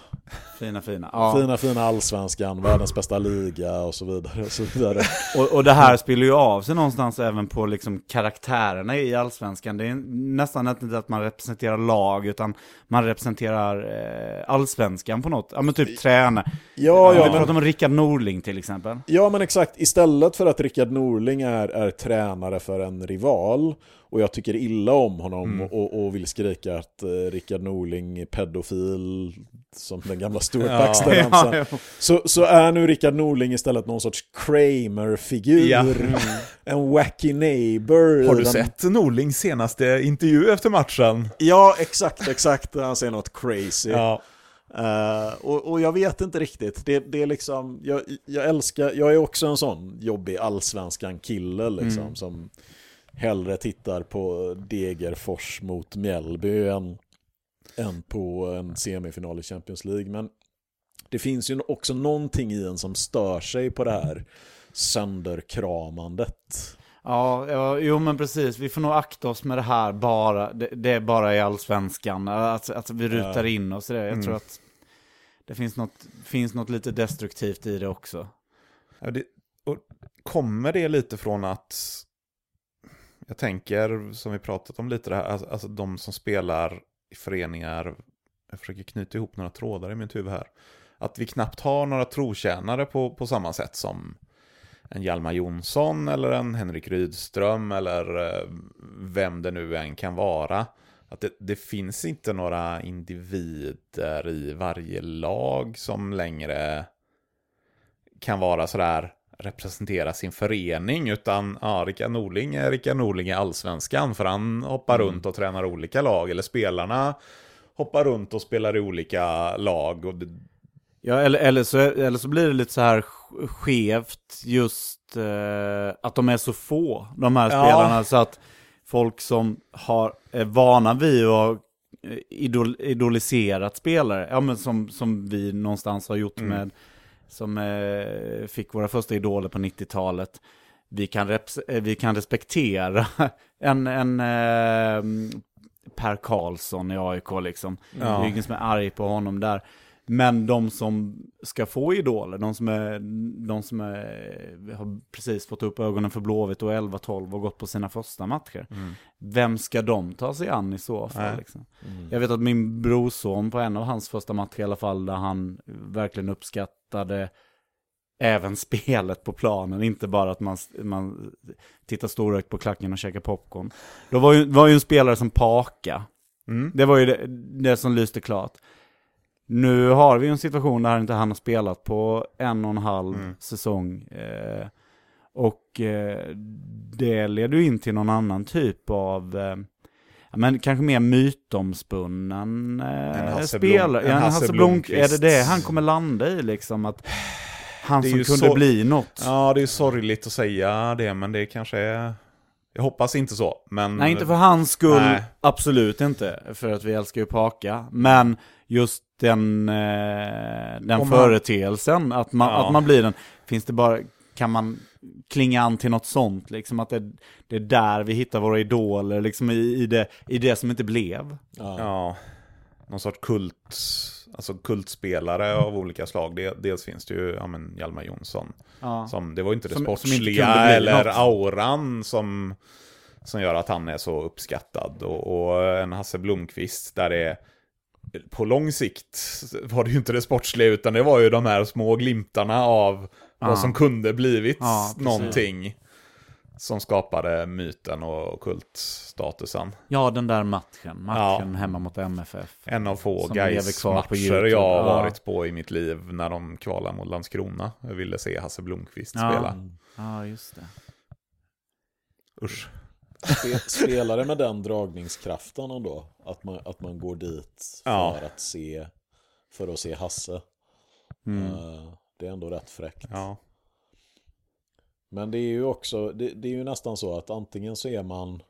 Fina, fina. Ja. fina, fina allsvenskan, världens bästa liga och så vidare. Och, så vidare. Och, och det här spiller ju av sig någonstans även på liksom karaktärerna i allsvenskan. Det är nästan inte att man representerar lag, utan man representerar eh, allsvenskan på något. Ja men typ tränare. Ja, Vi ja, men, pratar om Rickard Norling till exempel. ja, men exakt. Istället för att Rickard Norling är, är tränare för en rival och jag tycker illa om honom och, och vill skrika att eh, Rickard Norling är pedofil som den gamla Stuart-Baxter-ramsan. Ja, [LAUGHS] ja. Så, så är nu Rickard Norling istället någon sorts Kramer-figur. Ja. En wacky neighbor. Har du den- sett Norlings senaste intervju efter matchen? Ja, exakt, exakt. Han säger något crazy. Eh, och, och jag vet inte riktigt. Det, det är liksom, jag, jag älskar, jag är också en sån jobbig allsvenskan-kille liksom. Som hellre tittar på Degerfors mot Mjällby än, än på en semifinal i Champions League. Men det finns ju också någonting i en som stör sig på det här sönderkramandet. Ja, ja, jo men precis. Vi får nog akta oss med det här bara. Det, det är bara i allsvenskan. Att, att vi rutar in oss i det. Jag tror att det finns något, finns något lite destruktivt i det också. Ja, det, och kommer det lite från att, jag tänker, som vi pratat om lite, det här, alltså, alltså de som spelar i föreningar, jag försöker knyta ihop några trådar i mitt huvud här, att vi knappt har några trotjänare på, på samma sätt som en Hjalmar Jonsson eller en Henrik Rydström eller eh, vem det nu än kan vara. Att det, det finns inte några individer i varje lag som längre kan vara sådär representera sin förening utan ja, Rickard Norling är Rickard Norling i allsvenskan för han hoppar runt och tränar olika lag eller spelarna hoppar runt och spelar i olika lag och Ja, eller, eller, så, eller så blir det lite så här sk- skevt just eh, att de är så få, de här Ja. spelarna. Så att folk som har, är vana vid att eh, idol, idoliserat spelare, ja men som, som vi någonstans har gjort med, som eh, fick våra första idoler på 90-talet. Vi kan, reps, eh, vi kan respektera [LAUGHS] en, en eh, Per Karlsson i AIK liksom. Ja. Det är ingen som är arg på honom där. Men de som ska få idoler, de som, är, de som är, har precis fått upp ögonen för Blåvitt och 11-12 och gått på sina första matcher. Vem ska de ta sig an i så fall? Liksom? Jag vet att min brorson på en av hans första matcher i alla fall, där han verkligen uppskattade även [LAUGHS] spelet på planen, inte bara att man, man tittar storögt på klacken och käkar popcorn. Då var ju, var ju en spelare som Paka. Mm. Det var ju det, det som lyste klart. Nu har vi en situation där inte han har spelat på en och en halv Mm. säsong. Eh, och eh, det leder ju in till någon annan typ av, eh, men kanske mer mytomspunnen eh, spelare. En en Hasse Hasse Blom, är det Blomqvist. det han kommer landa i liksom? Att han som kunde så- bli något. Ja, det är sorgligt att säga det, men det kanske är... Jag hoppas inte så, men... Nej, inte för hans skull, Nej. absolut inte. För att vi älskar ju Paka. Men just den, eh, den Om företeelsen, att man, Ja. att man blir den. Finns det bara, kan man klinga an till något sånt? Liksom att det, det är där vi hittar våra idoler, liksom i, i, det, i det som inte blev. Ja. Ja, någon sorts kult, alltså kultspelare av olika slag. Det, dels finns det ju, ja men Hjalmar Jonsson. Ja. Som, det var ju inte det Som- som inte sportsliga kunde bli eller något. auran som, som gör att han är så uppskattad. Och, och en Hasse Blomqvist där det på lång sikt var det ju inte det sportsliga utan det var ju de här små glimtarna av Ja. vad som kunde blivit Ja, någonting. Som skapade myten och kultstatusen. Ja, den där matchen. Matchen hemma mot MFF. En av få Som lever guys kvar på matcher YouTube. jag har Ja. varit på i mitt liv när de kvalade mot Landskrona. Jag ville se Hasse Blomqvist Ja. spela. Ja, just det. Usch. Spe- Spelare med den dragningskraften ändå. Att man, att man går dit för, Ja. att, se, för att se Hasse. Mm. Eh, Det är ändå rätt fräckt. Ja. Men det är ju också, det, det är ju nästan så att antingen så är man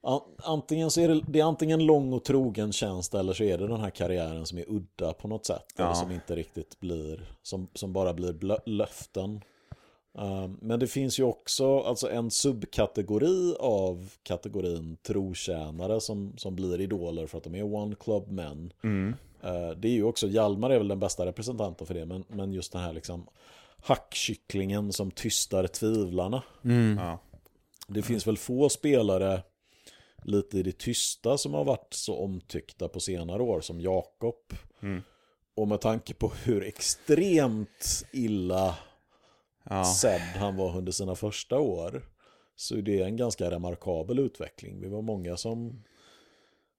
an, Antingen så är det, det är antingen lång och trogen tjänst eller så är det den här karriären som är udda på något sätt. Eller Ja. som inte riktigt blir, som, som bara blir löften. Um, men det finns ju också alltså en subkategori av kategorin trotjänare som, som blir idoler för att de är one club men. Mm. Eh, Det är ju också, Hjalmar är väl den bästa representanten för det, men, men just den här liksom hackkycklingen som tystar tvivlarna. Mm. Ja. Det finns väl få spelare lite i det tysta som har varit så omtyckta på senare år som Jakob. Mm. Och med tanke på hur extremt illa Ja. sedd han var under sina första år så är det en ganska remarkabel utveckling. Vi var många som,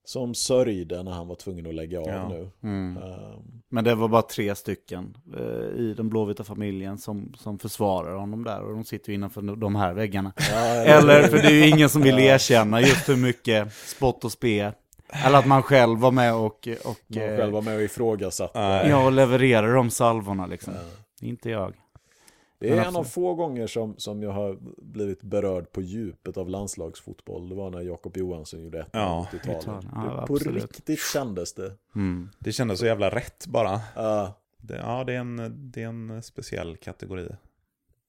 som sörjde när han var tvungen att lägga av Ja. nu. Mm. Ehm, Men det var bara tre stycken eh, i den blåvita familjen som, som försvarar honom där. Och de sitter ju innanför de här väggarna. ja, [LAUGHS] Eller, för det är ju ingen som vill erkänna just hur mycket spott och spe. Eller att man själv var med och, och, Man själv var med och ifrågasatte. Ja, och levererar de salvorna liksom. Inte jag. Det är en av få gånger som, som jag har blivit berörd på djupet av landslagsfotboll. Det var när Jakob Johansson gjorde ett Ja, i Italien. Ja, på riktigt kändes det. Mm. Det kändes så jävla rätt bara. Ja, Det, ja, det är, en, det är en speciell kategori.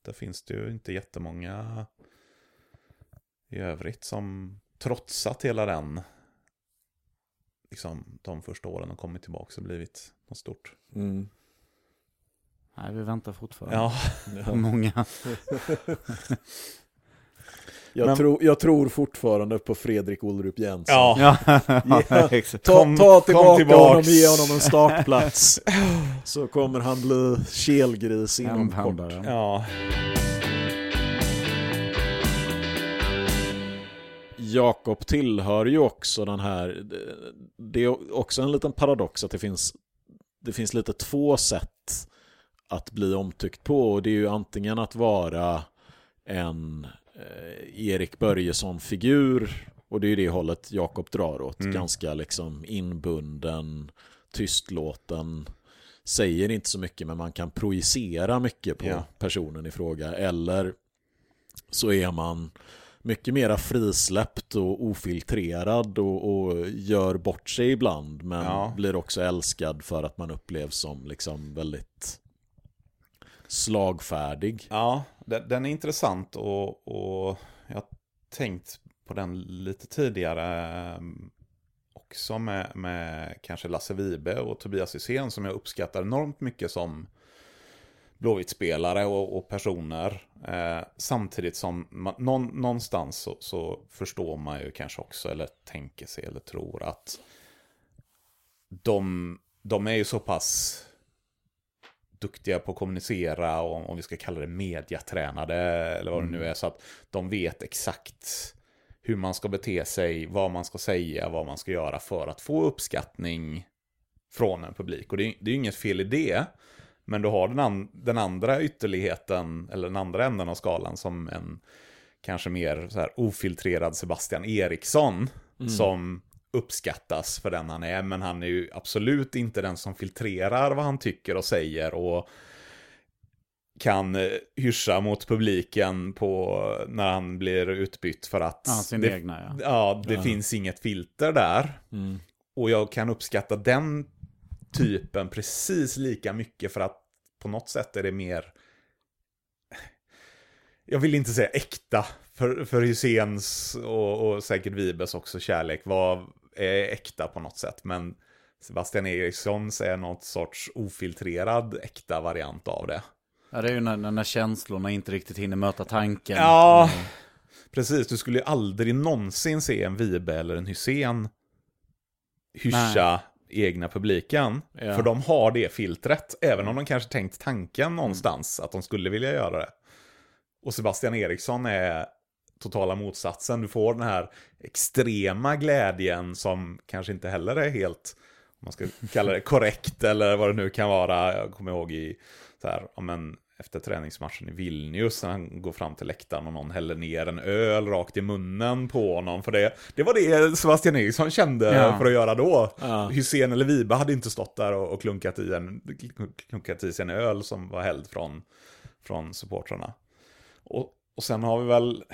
Där finns det ju inte jättemånga i övrigt som trotsat hela den, liksom de första åren och kommit tillbaka och blivit något stort. mm. Nej, vi väntar fortfarande. Ja, [LAUGHS] På många. [LAUGHS] jag, Men- tror, jag tror fortfarande på Fredrik Olrup Jensen. ja, Ja. [LAUGHS] Ta, ta tillbaka tillbaks. honom, ge honom en startplats. så kommer han bli kelgris inom kort. Ja. Jakob tillhör ju också den här, det är också en liten paradox att det finns, det finns lite två sätt att bli omtyckt på och det är ju antingen att vara en eh, Erik Börjesson-figur och det är ju det hållet Jakob drar åt, Mm. ganska liksom inbunden, tystlåten, säger inte så mycket men man kan projicera mycket på Ja. personen i fråga eller så är man mycket mera frisläppt och ofiltrerad och, och gör bort sig ibland men Ja. blir också älskad för att man upplevs som liksom väldigt slagfärdig. Ja, den, den är intressant och, och jag har tänkt på den lite tidigare ehm, också med, med kanske Lasse Vibe och Tobias Hysén som jag uppskattar enormt mycket som Blåvitt-spelare och, och personer. Eh, samtidigt som man, någon, någonstans så, så förstår man ju kanske också, eller tänker sig eller tror att de, de är ju så pass duktiga på att kommunicera och om vi ska kalla det mediatränade eller vad det nu är. Så att de vet exakt hur man ska bete sig, vad man ska säga, vad man ska göra för att få uppskattning från en publik. Och det är, det är ju inget fel i det. Men du har den, an, den andra ytterligheten, eller den andra änden av skalan som en kanske mer så här ofiltrerad Sebastian Eriksson. Som uppskattas för den han är, men han är ju absolut inte den som filtrerar vad han tycker och säger och kan eh, hyscha mot publiken på när han blir utbytt för att Ja, sin det, egna ja. ja, det Ja. finns inget filter där. Mm. Och jag kan uppskatta den typen precis lika mycket för att på något sätt är det mer... Jag vill inte säga äkta, för, för Hyséns och, och säkert Vibes också kärlek var är äkta på något sätt. Men Sebastian Erikssons är något sorts ofiltrerad äkta variant av det. Ja, det är ju när, när känslorna inte riktigt hinner möta tanken. Ja, precis. Du skulle ju aldrig någonsin se en Vibe eller en Hussein hyscha egna publiken. Ja. För de har det filtret, även om de kanske tänkt tanken någonstans att de skulle vilja göra det. Och Sebastian Eriksson är totala motsatsen. Du får den här extrema glädjen som kanske inte heller är helt, om man ska kalla det korrekt eller vad det nu kan vara. Jag kommer ihåg i, så här, ja, men, efter träningsmatchen i Vilnius när han går fram till läktaren och någon häller ner en öl rakt i munnen på honom. För det, det var det Sebastian Eriksson kände Ja. för att göra då. Ja. Hysén eller Vibe hade inte stått där och, och klunkat, i en, klunkat i sig en öl som var hälld från, från supportrarna. Och, och sen har vi väl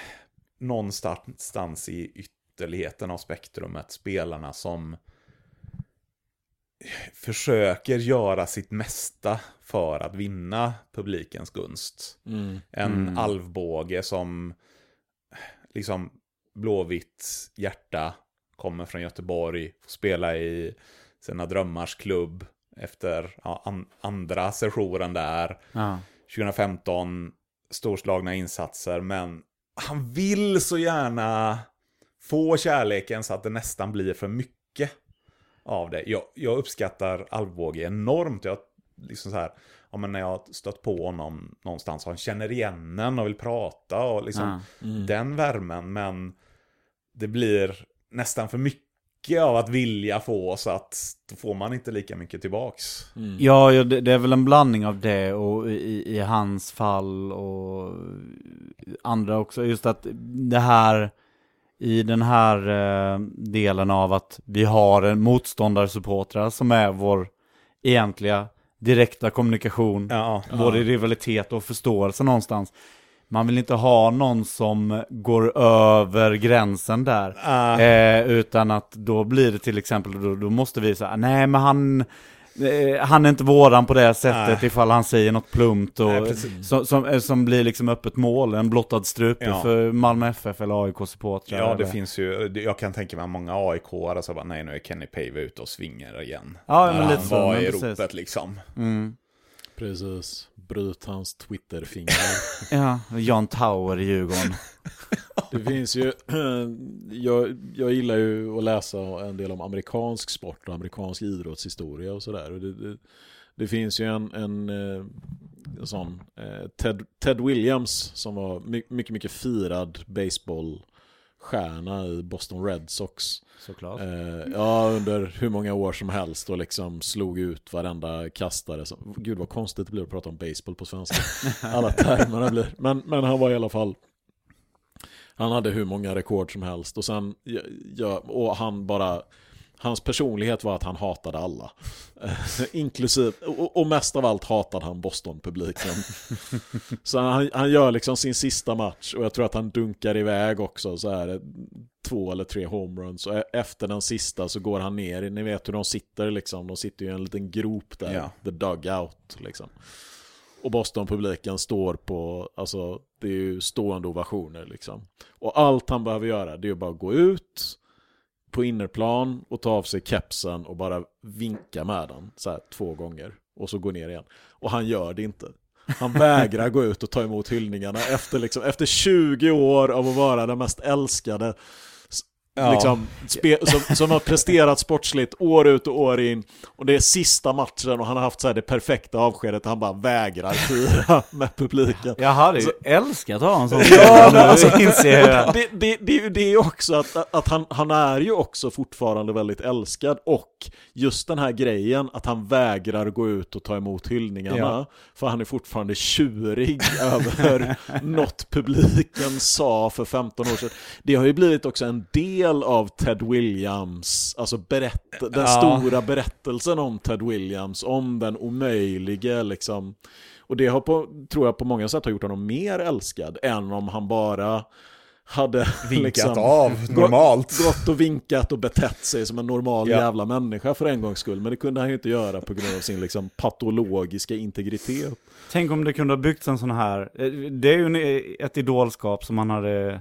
någonstans i ytterligheten av spektrumet spelarna som försöker göra sitt mesta för att vinna publikens gunst. Mm. En Mm. alvbåge som liksom blåvitt hjärta kommer från Göteborg, får spela i sina drömmars klubb efter ja, an, andra sessionen där. Ja. 2015, storslagna insatser, men han vill så gärna få kärleken så att det nästan blir för mycket av det. Jag, jag uppskattar Alvbåge enormt. Jag, liksom så här, ja, men när jag har stött på honom någonstans och han känner igen en och vill prata och liksom Ja. den värmen. Men det blir nästan för mycket av att vilja få så att då får man inte lika mycket tillbaks. Ja, ja det, det är väl en blandning av det och i, i hans fall och andra också. Just att det här, i den här eh, delen av att vi har en motståndarsupportrar som är vår egentliga direkta kommunikation, Ja, både i rivalitet och förståelse någonstans. Man vill inte ha någon som går över gränsen där. Ah. Eh, utan att då blir det till exempel, då, då måste vi säga, nej men han, eh, han är inte våran på det sättet Nej. ifall han säger något plumpt och Nej, som, som, eh, som blir liksom öppet mål, en blottad strupe Ja. för Malmö FF eller AIK-supportrar. Ja, det eller- finns ju, jag kan tänka mig många AIK-are som bara, nej nu är Kenny Pave ute och svingar igen. Ja, men lite så, i precis. ropet liksom. Mm. Precis. Bryt hans Twitterfinger. [LAUGHS] Ja, Jan Tauer i Djurgården. [LAUGHS] Det finns ju, [CLEARS THROAT] jag, jag gillar ju att läsa en del om amerikansk sport och amerikansk idrottshistoria och sådär. Det, det, det finns ju en, en, eh, en sån, eh, Ted, Ted Williams som var my, mycket, mycket firad baseballstjärna i Boston Red Sox. Såklart. Eh, ja, under hur många år som helst och liksom slog ut varenda kastare. Som, gud vad konstigt det blir att prata om baseball på svenska. [LAUGHS] Alla termerna blir. Men, men han var i alla fall han hade hur många rekord som helst och sen ja, och han bara Hans personlighet var att han hatade alla. Eh, Inklusive, och, och mest av allt hatade han Boston-publiken. Så han, han gör liksom sin sista match och jag tror att han dunkar iväg också så här två eller tre homeruns och e- efter den sista så går han ner, ni vet hur de sitter liksom, de sitter ju i en liten grop där, Ja. the dugout liksom. Och Boston-publiken står på, alltså det är ju stående ovationer liksom. Och allt han behöver göra det är ju bara gå ut på innerplan och ta av sig kepsen och bara vinka med den så här två gånger. Och så gå ner igen. Och han gör det inte. Han vägrar gå ut och ta emot hyllningarna efter, liksom, efter 20 år av att vara den mest älskade Ja. Liksom, spe, som, som har presterat sportsligt år ut och år in och det är sista matchen och han har haft så här det perfekta avskedet han bara vägrar fira [LAUGHS] med publiken. Jag hade ju älskat att ha en sån Ja, men alltså- jag. [LAUGHS] det, det, det är ju det också, att, att han, han är ju också fortfarande väldigt älskad och just den här grejen att han vägrar gå ut och ta emot hyllningarna Ja. för han är fortfarande tjurig [LAUGHS] över något publiken sa för 15 år sedan. Det har ju blivit också en del av Ted Williams, alltså berätt, den Ja. stora berättelsen om Ted Williams, om den omöjlige liksom. Och det har på, tror jag på många sätt har gjort honom mer älskad än om han bara hade Vinkat liksom, av normalt. gått och vinkat och betett sig som en normal Ja. jävla människa för en gångs skull. Men det kunde han ju inte göra på grund av sin liksom patologiska integritet. Tänk om det kunde ha byggts en sån här, eh, det är ju en- ett idolskap som man hade eh,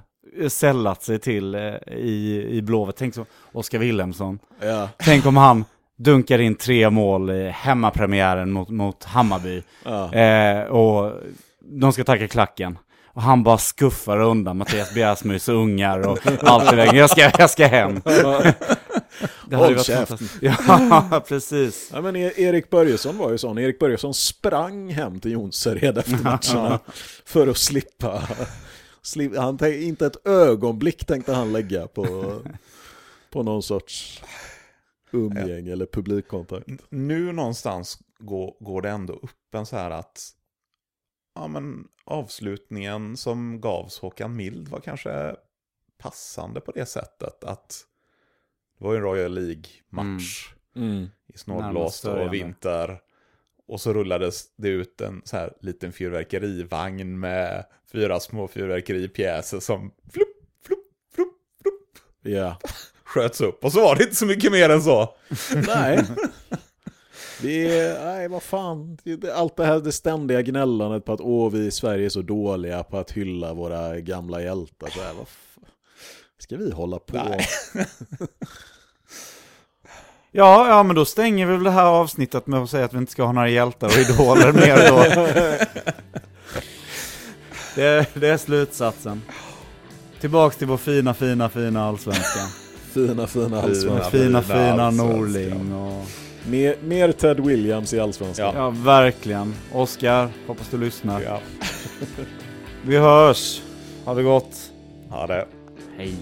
sällat sig till eh, i, i Blåvitt. Tänk så, Oskar Wilhelmsson. Ja, Tänk om han dunkar in tre mål i hemmapremiären mot, mot Hammarby. ja. Eh, och de ska tacka klacken. Och han bara skuffar undan Mattias Bjärsmyrs ungar och allt i vägen. Jag ska, jag ska hem. [LAUGHS] Det Håll varit käften. Ja, [LAUGHS] precis. Ja, men E- Erik Börjesson var ju sån. Erik Börjesson sprang hem till Jonsered efter matcherna för att slippa. Han tänkte, inte ett ögonblick tänkte han lägga på, på någon sorts umgänge eller publikkontakt. Nu någonstans går, går det ändå upp en så här att ja, men avslutningen som gavs Håkan Mild var kanske passande på det sättet att det var ju en Royal League-match Mm. i Närmast snålblåst och vinter. Och så rullades det ut en så här liten fyrverkerivagn med fyra små fyrverkeripjäser som flupp, flupp, flupp, flupp, Ja. sköts upp. Och så var det inte så mycket mer än så. [LAUGHS] Nej. Det är, nej vad fan, allt det här det ständiga gnällandet på att åh vi i Sverige är så dåliga på att hylla våra gamla hjältar. Så här, vad. Ska vi hålla på? Nej. [LAUGHS] Ja, ja, men då stänger vi väl det här avsnittet med att säga att vi inte ska ha några hjältar och idoler mer då. [LAUGHS] Det, det är slutsatsen. Tillbaks till vår fina, fina, fina allsvenska. Fina fina allsvenska. Fina, fina. Norling och... Mer, mer Ted Williams i allsvenskan. Ja, verkligen. Oskar, hoppas du lyssnar. Ja, [LAUGHS] Vi hörs. Ha det gott. ha det. Hej.